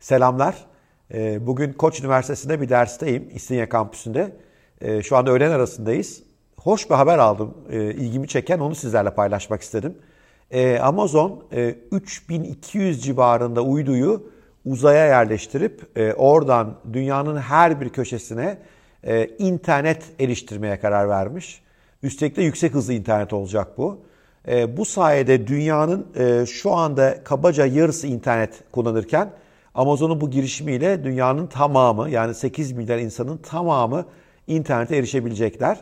Selamlar. Ee, bugün Koç Üniversitesi'nde bir dersteyim. İstinye kampüsünde. Ee, şu anda öğlen arasındayız. Hoş bir haber aldım. Ee, ilgimi çeken onu sizlerle paylaşmak istedim. Amazon 3200 e, civarında uyduyu uzaya yerleştirip e, oradan dünyanın her bir köşesine e, internet eriştirmeye karar vermiş. Üstelik de yüksek hızlı internet olacak bu. Bu sayede dünyanın şu anda kabaca yarısı internet kullanırken Amazon'un bu girişimiyle dünyanın tamamı yani 8 milyar insanın tamamı internete erişebilecekler.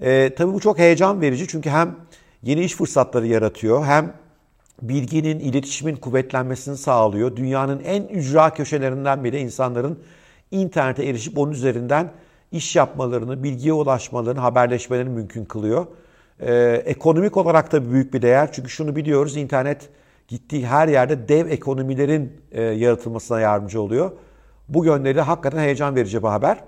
E, tabii bu çok heyecan verici çünkü hem yeni iş fırsatları yaratıyor hem bilginin, iletişimin kuvvetlenmesini sağlıyor. Dünyanın en ücra köşelerinden bile insanların internete erişip onun üzerinden iş yapmalarını, bilgiye ulaşmalarını, haberleşmelerini mümkün kılıyor. Ee, ekonomik olarak da büyük bir değer çünkü şunu biliyoruz internet gittiği her yerde dev ekonomilerin e, yaratılmasına yardımcı oluyor. Bu yönleri hakikaten heyecan verici bir haber.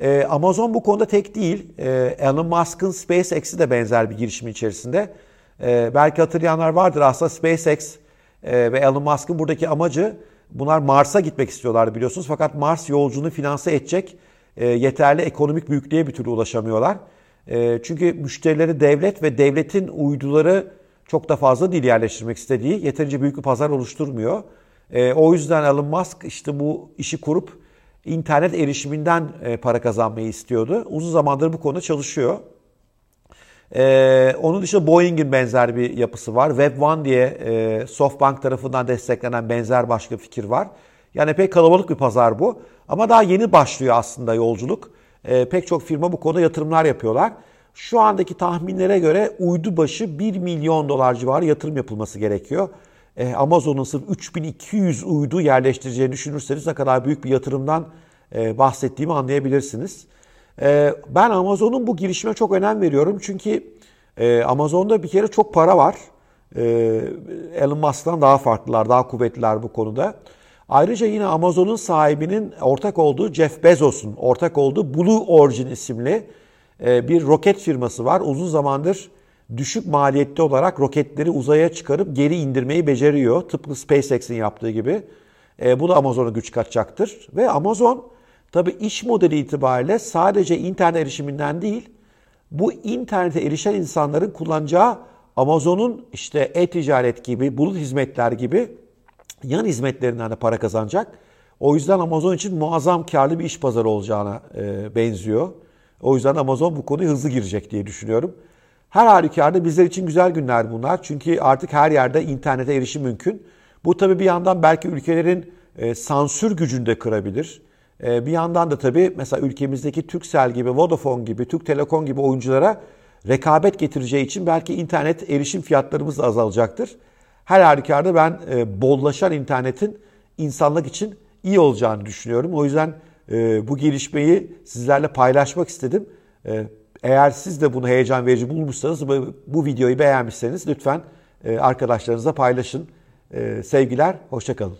E, Amazon bu konuda tek değil. E, Elon Musk'ın SpaceX'i de benzer bir girişim içerisinde. E, belki hatırlayanlar vardır aslında SpaceX e, ve Elon Musk'ın buradaki amacı bunlar Mars'a gitmek istiyorlar biliyorsunuz. Fakat Mars yolculuğunu finanse edecek e, yeterli ekonomik büyüklüğe bir türlü ulaşamıyorlar. E, çünkü müşterileri devlet ve devletin uyduları çok da fazla dil yerleştirmek istediği yeterince büyük bir pazar oluşturmuyor. E, o yüzden Elon Musk işte bu işi kurup internet erişiminden e, para kazanmayı istiyordu. Uzun zamandır bu konuda çalışıyor. Ee, onun dışında Boeing'in benzer bir yapısı var. Web One diye e, SoftBank tarafından desteklenen benzer başka fikir var. Yani pek kalabalık bir pazar bu. Ama daha yeni başlıyor aslında yolculuk. E, pek çok firma bu konuda yatırımlar yapıyorlar. Şu andaki tahminlere göre uydu başı 1 milyon dolar civarı yatırım yapılması gerekiyor. Ee, Amazon'un sırf 3200 uydu yerleştireceğini düşünürseniz ne kadar büyük bir yatırımdan e, bahsettiğimi anlayabilirsiniz. E, ben Amazon'un bu girişime çok önem veriyorum. Çünkü e, Amazon'da bir kere çok para var. E, Elon Musk'tan daha farklılar, daha kuvvetliler bu konuda. Ayrıca yine Amazon'un sahibinin ortak olduğu Jeff Bezos'un ortak olduğu Blue Origin isimli bir roket firması var. Uzun zamandır düşük maliyetli olarak roketleri uzaya çıkarıp geri indirmeyi beceriyor. Tıpkı SpaceX'in yaptığı gibi. Ee, bu da Amazon'a güç katacaktır. Ve Amazon tabi iş modeli itibariyle sadece internet erişiminden değil, bu internete erişen insanların kullanacağı Amazon'un işte e-ticaret gibi, bulut hizmetler gibi yan hizmetlerinden de para kazanacak. O yüzden Amazon için muazzam karlı bir iş pazarı olacağına e, benziyor. O yüzden Amazon bu konuya hızlı girecek diye düşünüyorum. Her halükarda bizler için güzel günler bunlar. Çünkü artık her yerde internete erişim mümkün. Bu tabii bir yandan belki ülkelerin e, sansür gücünü de kırabilir. E, bir yandan da tabii mesela ülkemizdeki Turkcell gibi, Vodafone gibi, Türk Telekom gibi oyunculara rekabet getireceği için belki internet erişim fiyatlarımız da azalacaktır. Her halükarda ben e, bollaşan internetin insanlık için iyi olacağını düşünüyorum. O yüzden e, bu gelişmeyi sizlerle paylaşmak istedim. E, eğer siz de bunu heyecan verici bulmuşsanız bu, videoyu beğenmişseniz lütfen e, arkadaşlarınızla paylaşın. E, sevgiler, hoşçakalın.